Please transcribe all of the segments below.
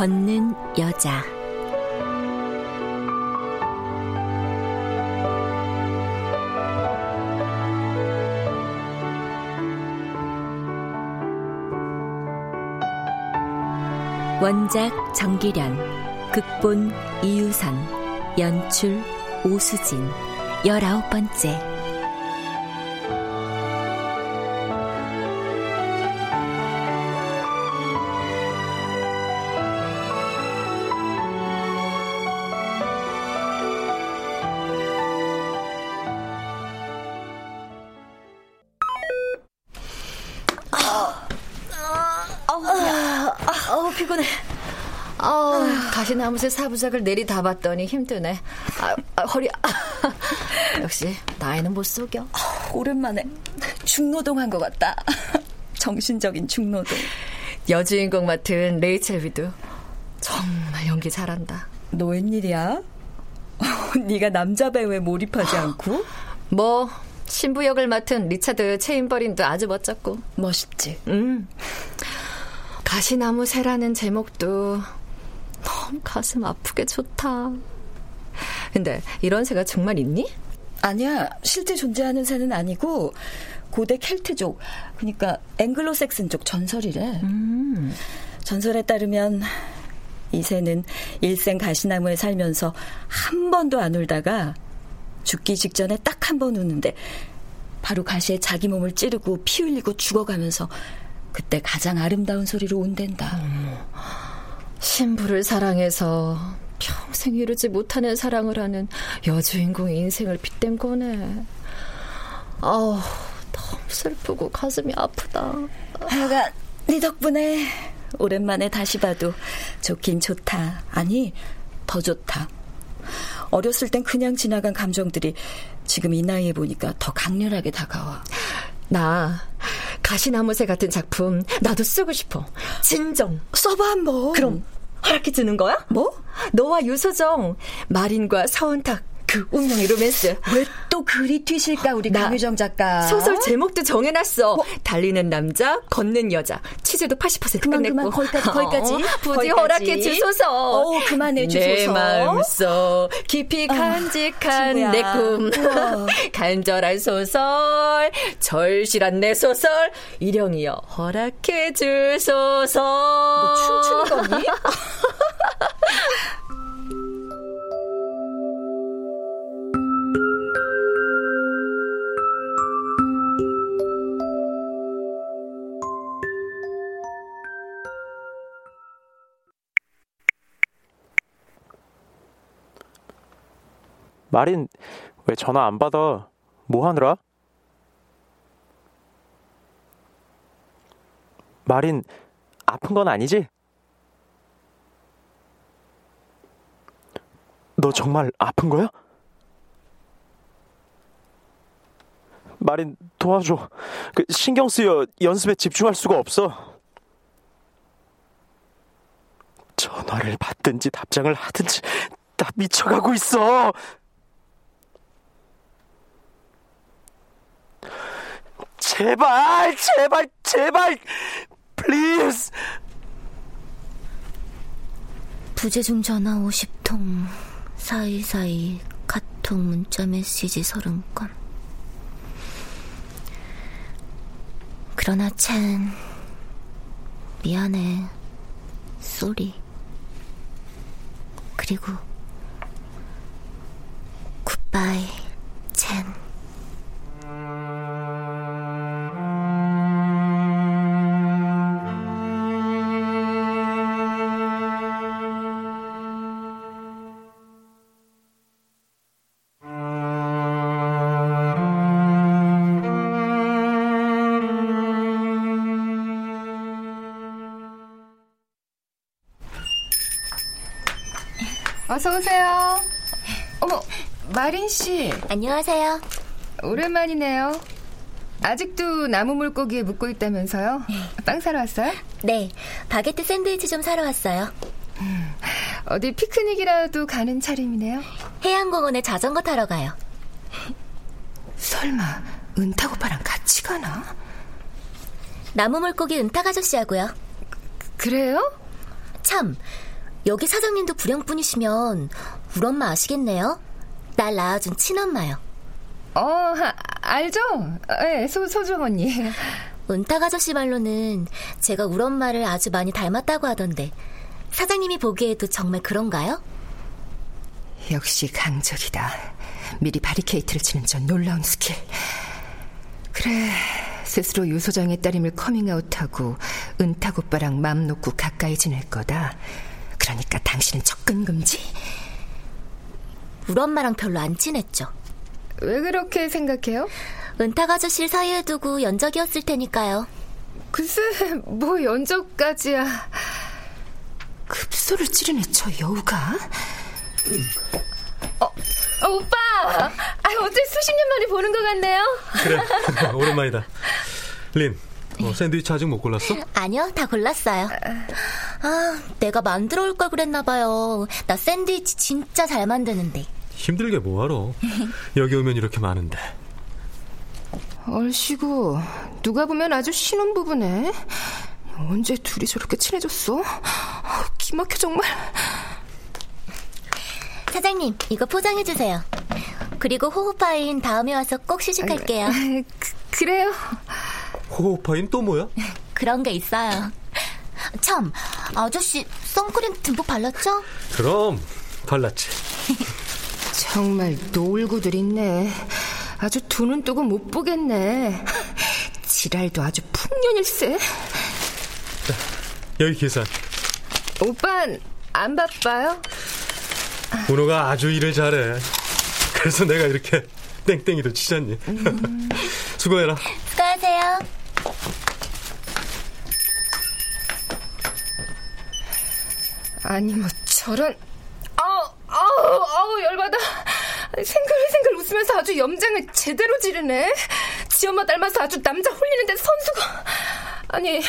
걷는 여자. 원작 정기련, 극본 이유선, 연출 오수진, 열아홉 번째. 나무새 4부작을 내리 다봤더니 힘드네. 아, 아, 허리. 역시 나이는 못 속여. 오랜만에 중노동한 것 같다. 정신적인 중노동. 여주인공 맡은 레이첼 워드 정말 연기 잘한다. 너 웬일이야? 네가 남자 배우에 몰입하지 않고? 뭐 신부 역을 맡은 리차드 체인버린도 아주 멋졌고 멋있지. 음. 가시나무 새라는 제목도 너무 가슴 아프게 좋다. 근데 이런 새가 정말 있니? 아니야. 실제 존재하는 새는 아니고 고대 켈트족, 그러니까 앵글로색슨 쪽 전설이래. 음. 전설에 따르면 이 새는 일생 가시나무에 살면서 한 번도 안 울다가 죽기 직전에 딱 한 번 우는데 바로 가시에 자기 몸을 찌르고 피 흘리고 죽어가면서 그때 가장 아름다운 소리로 온댄다. 음. 신부를 사랑해서 평생 이루지 못하는 사랑을 하는 여주인공의 인생을 빗댄 거네. 아우, 너무 슬프고 가슴이 아프다. 하여간 네 덕분에 오랜만에 다시 봐도 좋긴 좋다. 아니, 더 좋다. 어렸을 땐 그냥 지나간 감정들이 지금 이 나이에 보니까 더 강렬하게 다가와. 나 가시나무새 같은 작품 나도 쓰고 싶어. 진정. 써봐 한번. 그럼 허락해 주는 거야? 뭐? 너와 유소정, 마린과 서은탁 그 운명의 로맨스. 왜 또 그리 튀실까 우리 강유정 작가. 소설 제목도 정해놨어. 뭐? 달리는 남자, 걷는 여자. 취재도 80% 그만, 끝냈고. 그만 거기까지 거기까지. 어, 부디 거기까지. 허락해 주소서. 어 그만해 주소서. 내 마음속 깊이 간직한 친구야. 내 꿈. 간절한 소설, 절실한 내 소설. 일영이여 허락해 주소서. 너 춤추는 거니? 마린 왜 전화 안 받아? 뭐 하느라? 마린 아픈 건 아니지? 너 정말 아픈 거야? 마린 도와줘. 그 신경 쓰여 연습에 집중할 수가 없어. 전화를 받든지 답장을 하든지 나 미쳐가고 있어. 제발, 제발, 제발, please. 부재중 전화 50통, 사이사이 카톡 문자 메시지 30건. 그러나 챈, 미안해, 쏘리. 그리고, 굿바이, 어서 오세요. 어머, 마린 씨. 안녕하세요. 오랜만이네요. 아직도 나무 물고기에 묵고 있다면서요? 빵 사러 왔어요? 네, 바게트 샌드위치 좀 사러 왔어요. 어디 피크닉이라도 가는 차림이네요? 해양공원에 자전거 타러 가요. 설마 은타고파랑 같이 가나? 나무 물고기 은탁 아저씨하고요. 그래요? 참, 여기 사장님도 불량분이시면 우리 엄마 아시겠네요? 날 낳아준 친엄마요. 어, 하, 알죠? 네, 소, 소정 언니. 은탁 아저씨 말로는 제가 우리 엄마를 아주 많이 닮았다고 하던데 사장님이 보기에도 정말 그런가요? 역시 강적이다. 미리 바리케이트를 치는 저 놀라운 스킬. 그래, 스스로 유 소장의 딸임을 커밍아웃하고 은탁 오빠랑 맘 놓고 가까이 지낼 거다. 그러니까 당신은 접근 금지. 우리 엄마랑 별로 안 친했죠. 왜 그렇게 생각해요? 은탁 아저씨를 사이에 두고 연적이었을 테니까요. 글쎄, 뭐 연적까지야. 급소를 찌르네, 저 여우가. 어, 어 오빠! 아, 어째 수십 년 만에 보는 것 같네요? 그래, 오랜만이다. 린, 어, 샌드위치 아직 못 골랐어? 아니요, 다 골랐어요. 아, 내가 만들어 올 걸 그랬나봐요. 나 샌드위치 진짜 잘 만드는데. 힘들게 뭐하러. 여기 오면 이렇게 많은데. 얼씨구, 누가 보면 아주 신혼부부네. 언제 둘이 저렇게 친해졌어? 기막혀 정말. 사장님, 이거 포장해 주세요. 그리고 호호파인 다음에 와서 꼭 시식할게요. 그, 그래요? 호호파인 또 뭐야? 그런 게 있어요. 참, 아저씨 선크림 듬뿍 발랐죠? 그럼 발랐지. 정말 놀구들 있네. 아주 두 눈 뜨고 못 보겠네. 지랄도 아주 풍년일세. 자, 여기 계산. 오빤 안 바빠요? 문호가 아주 일을 잘해. 그래서 내가 이렇게 땡땡이도 치잖니. 음. 수고해라. 수고하세요. 아니 뭐 저런. 아우 아우 아우 열받아. 생글생글 웃으면서 아주 염장을 제대로 지르네. 지엄마 닮아서 아주 남자 홀리는데 선수가. 아니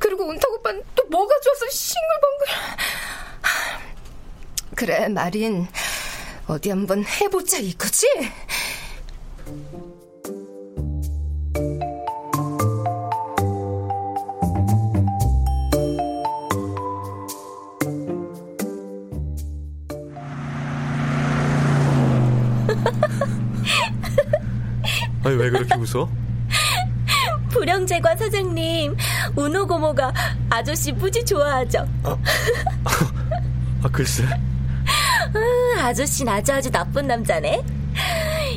그리고 운탁 오빠는 또 뭐가 좋아서 싱글벙글. 그래 마린. 어디 한번 해보자 이거지? 아니 왜 그렇게 웃어? 불영제과 사장님 운호 고모가 아저씨 무지 좋아하죠. 아, 아 글쎄. 아, 아저씨는 아주 아주 나쁜 남자네.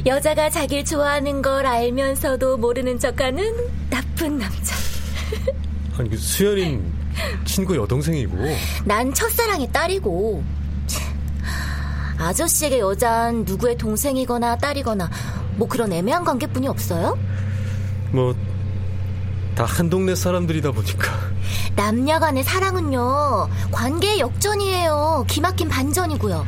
여자가 자기를 좋아하는 걸 알면서도 모르는 척하는 나쁜 남자. 아니 그 수연인 친구 여동생이고. 난 첫사랑의 딸이고. 아저씨에게 여잔 누구의 동생이거나 딸이거나 뭐 그런 애매한 관계뿐이 없어요? 뭐 다 한 동네 사람들이다 보니까. 남녀 간의 사랑은요 관계의 역전이에요. 기막힌 반전이고요.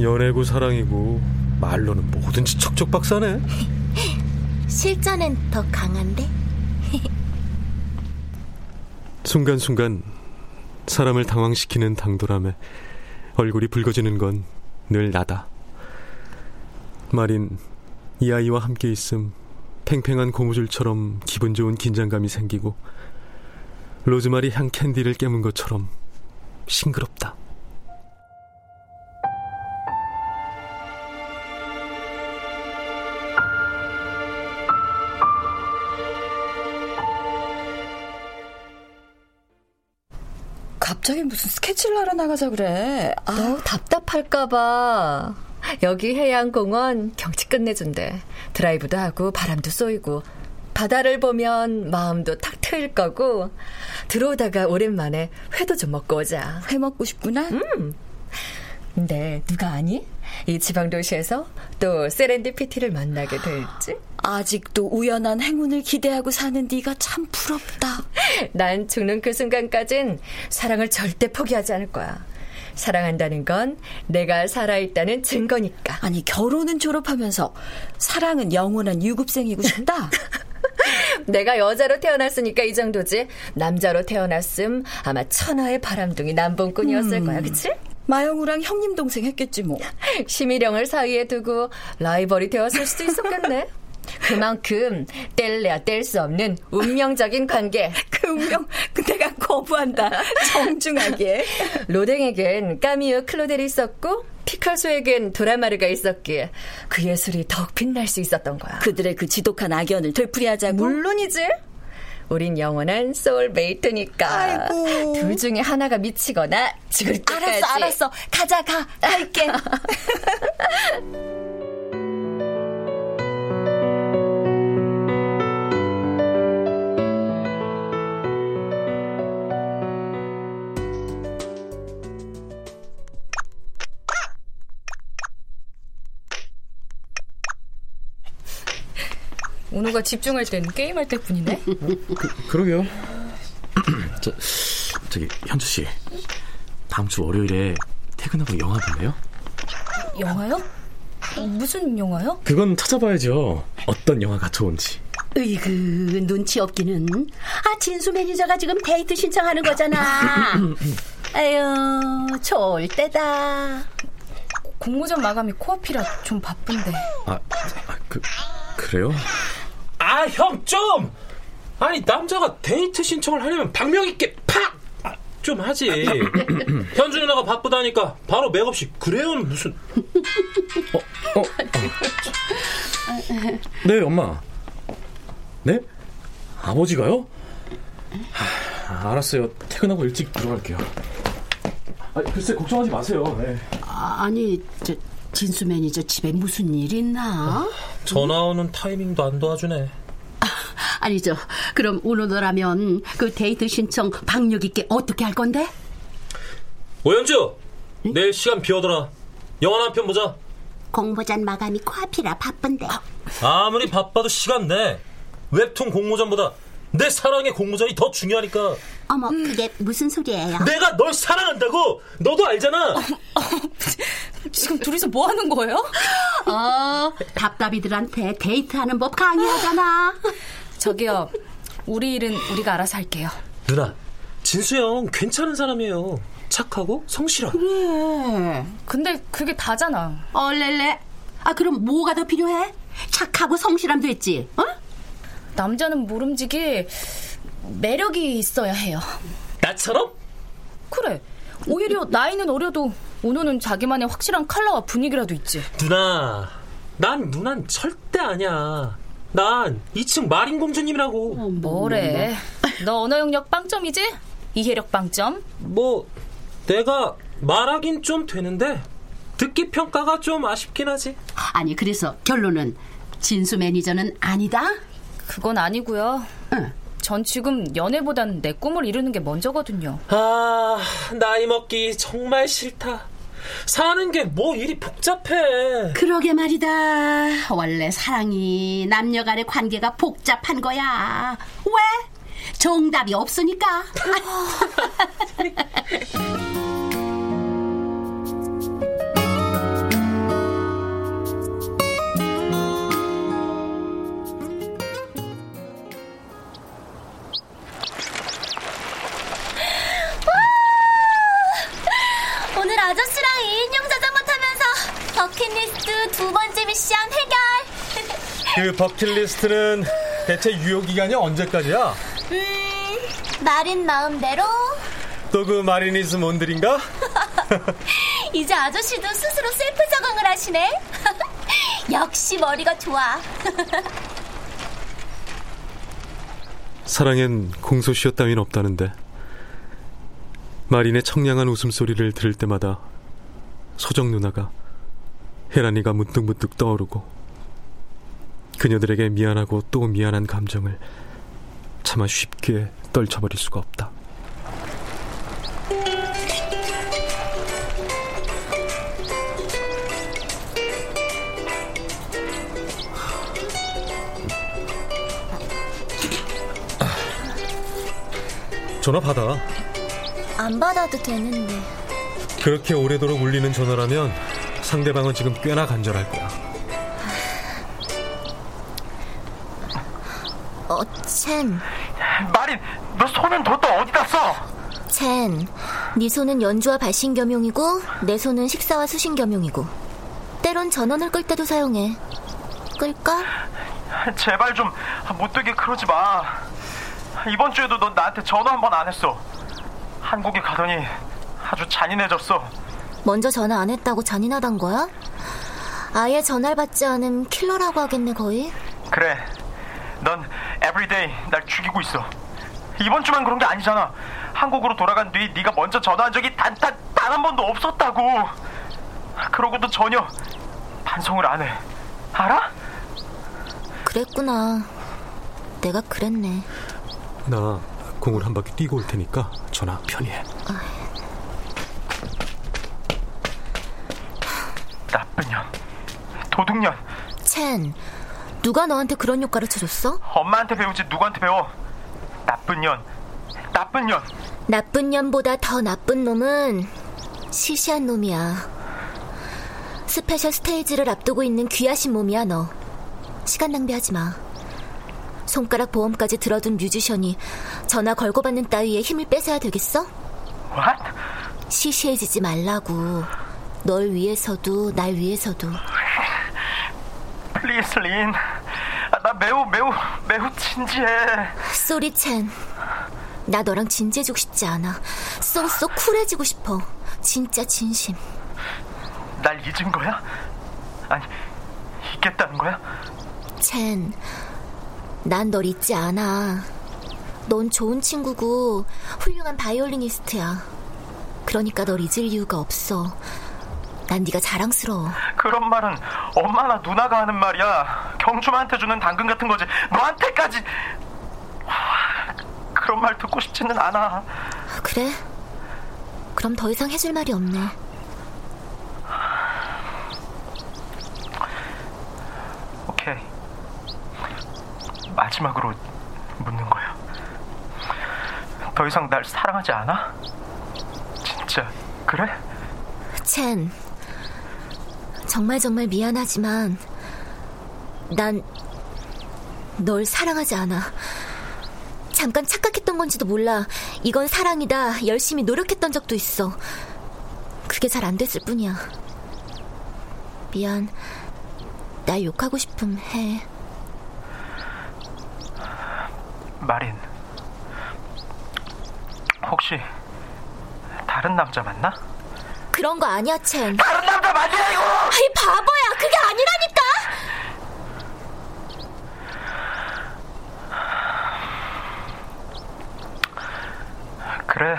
연애고 사랑이고 말로는 뭐든지 척척박사네. 실전엔 더 강한데? 순간순간 사람을 당황시키는 당돌함에 얼굴이 붉어지는 건 늘 나다. 마린 이 아이와 함께 있음 팽팽한 고무줄처럼 기분 좋은 긴장감이 생기고 로즈마리 향 캔디를 깨문 것처럼 싱그럽다. 갑자기 무슨 스케치를 하러 나가자 그래. 아. 너 답답할까봐. 여기 해양공원 경치 끝내준대. 드라이브도 하고 바람도 쏘이고 바다를 보면 마음도 탁 트일 거고 들어오다가 오랜만에 회도 좀 먹고 오자. 회 먹고 싶구나. 음. 근데 누가 아니? 이 지방 도시에서 또 세렌디피티를 만나게 될지? 아직도 우연한 행운을 기대하고 사는 네가 참 부럽다. 난 죽는 그 순간까진 사랑을 절대 포기하지 않을 거야. 사랑한다는 건 내가 살아있다는 증거니까. 아니, 결혼은 졸업하면서 사랑은 영원한 유급생이고 싶다? 내가 여자로 태어났으니까 이 정도지. 남자로 태어났음 아마 천하의 바람둥이 남봉꾼이었을 음. 거야, 그치? 마영우랑 형님 동생 했겠지 뭐. 심희령을 사이에 두고 라이벌이 되었을 수도 있었겠네. 그만큼 뗄래야 뗄 수 없는 운명적인 관계. 그 운명 내가 거부한다. 정중하게. 로댕에겐 까미유 클로델이 있었고 피카소에겐 도라마르가 있었기에 그 예술이 더욱 빛날 수 있었던 거야. 그들의 그 지독한 악연을 되풀이하자고. 물론이지. 우린 영원한 소울메이트니까. 아이고. 둘 중에 하나가 미치거나 죽을 때까지. 알았어, 알았어. 가자, 가. 갈게. 은호가 집중할 땐 게임할 때뿐이네. 그, 그러게요. 저, 저기 현주 씨, 다음 주 월요일에 퇴근하고 영화 볼래요? 영화요? 무슨 영화요? 그건 찾아봐야죠. 어떤 영화가 좋은지. 으이그 눈치 없기는. 아 진수 매니저가 지금 데이트 신청하는 거잖아. 아유 좋을 때다. 공모전 마감이 코앞이라 좀 바쁜데. 아, 아 그, 그래요? 아, 형, 좀! 아니, 남자가 데이트 신청을 하려면 박명 있게 팍! 아, 좀 하지. 현주 누나가 바쁘다니까 바로 맥없이 그래요는 무슨. 어, 어, 어. 네, 엄마. 네? 아버지가요? 하, 알았어요. 퇴근하고 일찍 들어갈게요. 아, 글쎄, 걱정하지 마세요. 네. 아, 아니, 저, 진수 매니저 집에 무슨 일 있나? 어, 전화 오는 타이밍도 안 도와주네. 아, 아니죠. 그럼 오늘너라면 그 데이트 신청 박력 있게 어떻게 할 건데? 오현주, 응? 내일 시간 비워둬라. 영화 한 편 보자. 공모전 마감이 코앞이라 바쁜데. 아무리 바빠도 시간 내. 웹툰 공모전보다 내 사랑의 공모전이 더 중요하니까. 어머, 그게 무슨 소리예요? 내가 널 사랑한다고! 너도 알잖아! 지금 둘이서 뭐 하는 거예요? 어, 답답이들한테 데이트하는 법 강의하잖아. 저기요, 우리 일은 우리가 알아서 할게요. 누나, 진수 형 괜찮은 사람이에요. 착하고 성실하고. 그래. 근데 그게 다잖아. 얼렐레. 아, 그럼 뭐가 더 필요해? 착하고 성실함도 있지, 어? 남자는 모름지기 매력이 있어야 해요. 나처럼? 그래. 오히려 나이는 어려도 오너는 자기만의 확실한 컬러와 분위기라도 있지. 누나, 난 누난 절대 아니야. 난 2층 마린 공주님이라고. 어, 뭐래? 너 언어 영역 빵점이지? 이해력 빵점? 뭐 내가 말하긴 좀 되는데 듣기 평가가 좀 아쉽긴 하지. 아니 그래서 결론은 진수 매니저는 아니다? 그건 아니고요. 응. 전 지금 연애보단 내 꿈을 이루는 게 먼저거든요. 아, 나이 먹기 정말 싫다. 사는 게 뭐 일이 복잡해. 그러게 말이다. 원래 사랑이 남녀 간의 관계가 복잡한 거야. 왜? 정답이 없으니까. 버킷리스트 두 번째 미션 해결. 그 버킷리스트는 대체 유효 기간이 언제까지야? 음, 마린 마음대로. 또 그 마린 is 뭔들인가? 이제 아저씨도 스스로 셀프 적응을 하시네. 역시 머리가 좋아. 사랑엔 공소시효 따윈 없다는데 마린의 청량한 웃음소리를 들을 때마다 소정 누나가 혜란이가 문득문득 떠오르고 그녀들에게 미안하고 또 미안한 감정을 차마 쉽게 떨쳐버릴 수가 없다. 전화 받아. 안 받아도 되는데. 그렇게 오래도록 울리는 전화라면 상대방은 지금 꽤나 간절할 거야. 어, 첸. 마린, 너 손은 뒀다 어디다 써? 첸, 네 손은 연주와 발신 겸용이고 내 손은 식사와 수신 겸용이고 때론 전원을 끌 때도 사용해. 끌까? 제발 좀 못되게 그러지 마. 이번 주에도 넌 나한테 전화 한 번 안 했어. 한국에 가더니 아주 잔인해졌어. 먼저 전화 안 했다고 잔인하단 거야? 아예 전화를 받지 않은 킬러라고 하겠네 거의. 그래. 넌 every day 날 죽이고 있어. 이번 주만 그런 게 아니잖아. 한국으로 돌아간 뒤 네가 먼저 전화한 적이 단 단 단 한 번도 없었다고. 그러고도 전혀 반성을 안 해. 알아? 그랬구나. 내가 그랬네. 나 공을 한 바퀴 뛰고 올 테니까 전화 편히 해. 나쁜 년. 도둑년. 첸, 누가 너한테 그런 효과를 쳐줬어? 엄마한테 배우지 누구한테 배워. 나쁜 년. 나쁜 년. 나쁜 년보다 더 나쁜 놈은 시시한 놈이야. special stage를 앞두고 있는 귀하신 몸이야, 너. 시간 낭비하지 마. 손가락 보험까지 들어둔 뮤지션이 전화 걸고 받는 따위에 힘을 빼서야 되겠어? What? 시시해지지 말라고. 널 위해서도 날 위해서도. Please 린. 아, 나 매우 매우 매우 진지해. Sorry 첸. 나 너랑 진지해지고 싶지 않아. so so 쿨해지고 싶어. 진짜 진심. 날 잊은 거야? 아니 잊겠다는 거야? 첸, 난 널 잊지 않아. 넌 좋은 친구고 훌륭한 바이올리니스트야. 그러니까 널 잊을 이유가 없어. 난 네가 자랑스러워. 그런 말은 엄마나 누나가 하는 말이야. 경주한테 주는 당근 같은 거지. 너한테까지 하, 그런 말 듣고 싶지는 않아. 그래? 그럼 더 이상 해줄 말이 없네. 오케이. 마지막으로 묻는 거야. 더 이상 날 사랑하지 않아? 진짜 그래? 첸, 정말 정말 미안하지만 난 널 사랑하지 않아. 잠깐 착각했던 건지도 몰라. 이건 사랑이다. 열심히 노력했던 적도 있어. 그게 잘 안 됐을 뿐이야. 미안. 날 욕하고 싶음 해. 마린. 혹시 다른 남자 만나? 그런 거 아니야, 첸. 다른 남자 맞으라고! 아이 바보야. 그게 아니라니까. 그래.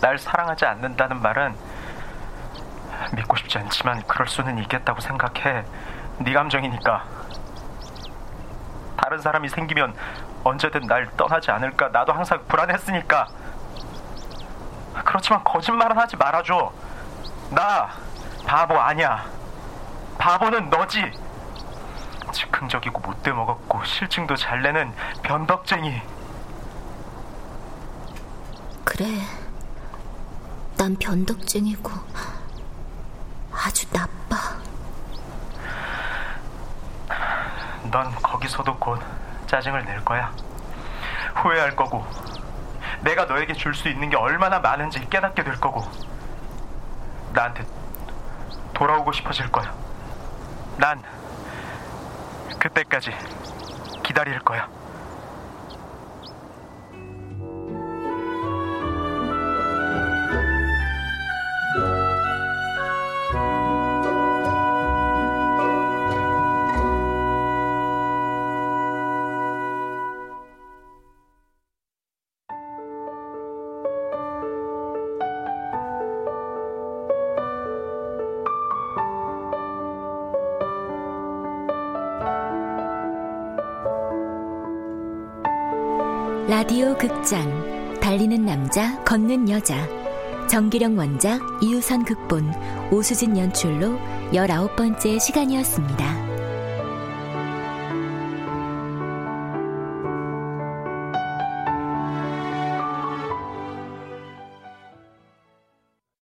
날 사랑하지 않는다는 말은 믿고 싶지 않지만 그럴 수는 있겠다고 생각해. 네 감정이니까. 다른 사람이 생기면 언제든 날 떠나지 않을까 나도 항상 불안했으니까. 그렇지만 거짓말은 하지 말아줘. 나 바보 아니야. 바보는 너지. 즉흥적이고 못돼 먹었고 실증도 잘 내는 변덕쟁이. 그래. 난 변덕쟁이고 아주 나빠. 넌 거기서도 곧 짜증을 낼 거야. 후회할 거고, 내가 너에게 줄 수 있는 게 얼마나 많은지 깨닫게 될 거고, 나한테 돌아오고 싶어질 거야. 난 그때까지 기다릴 거야. 라디오 극장 달리는 남자 걷는 여자 정기령 원작 이유선 극본 오수진 연출로 19번째 시간이었습니다.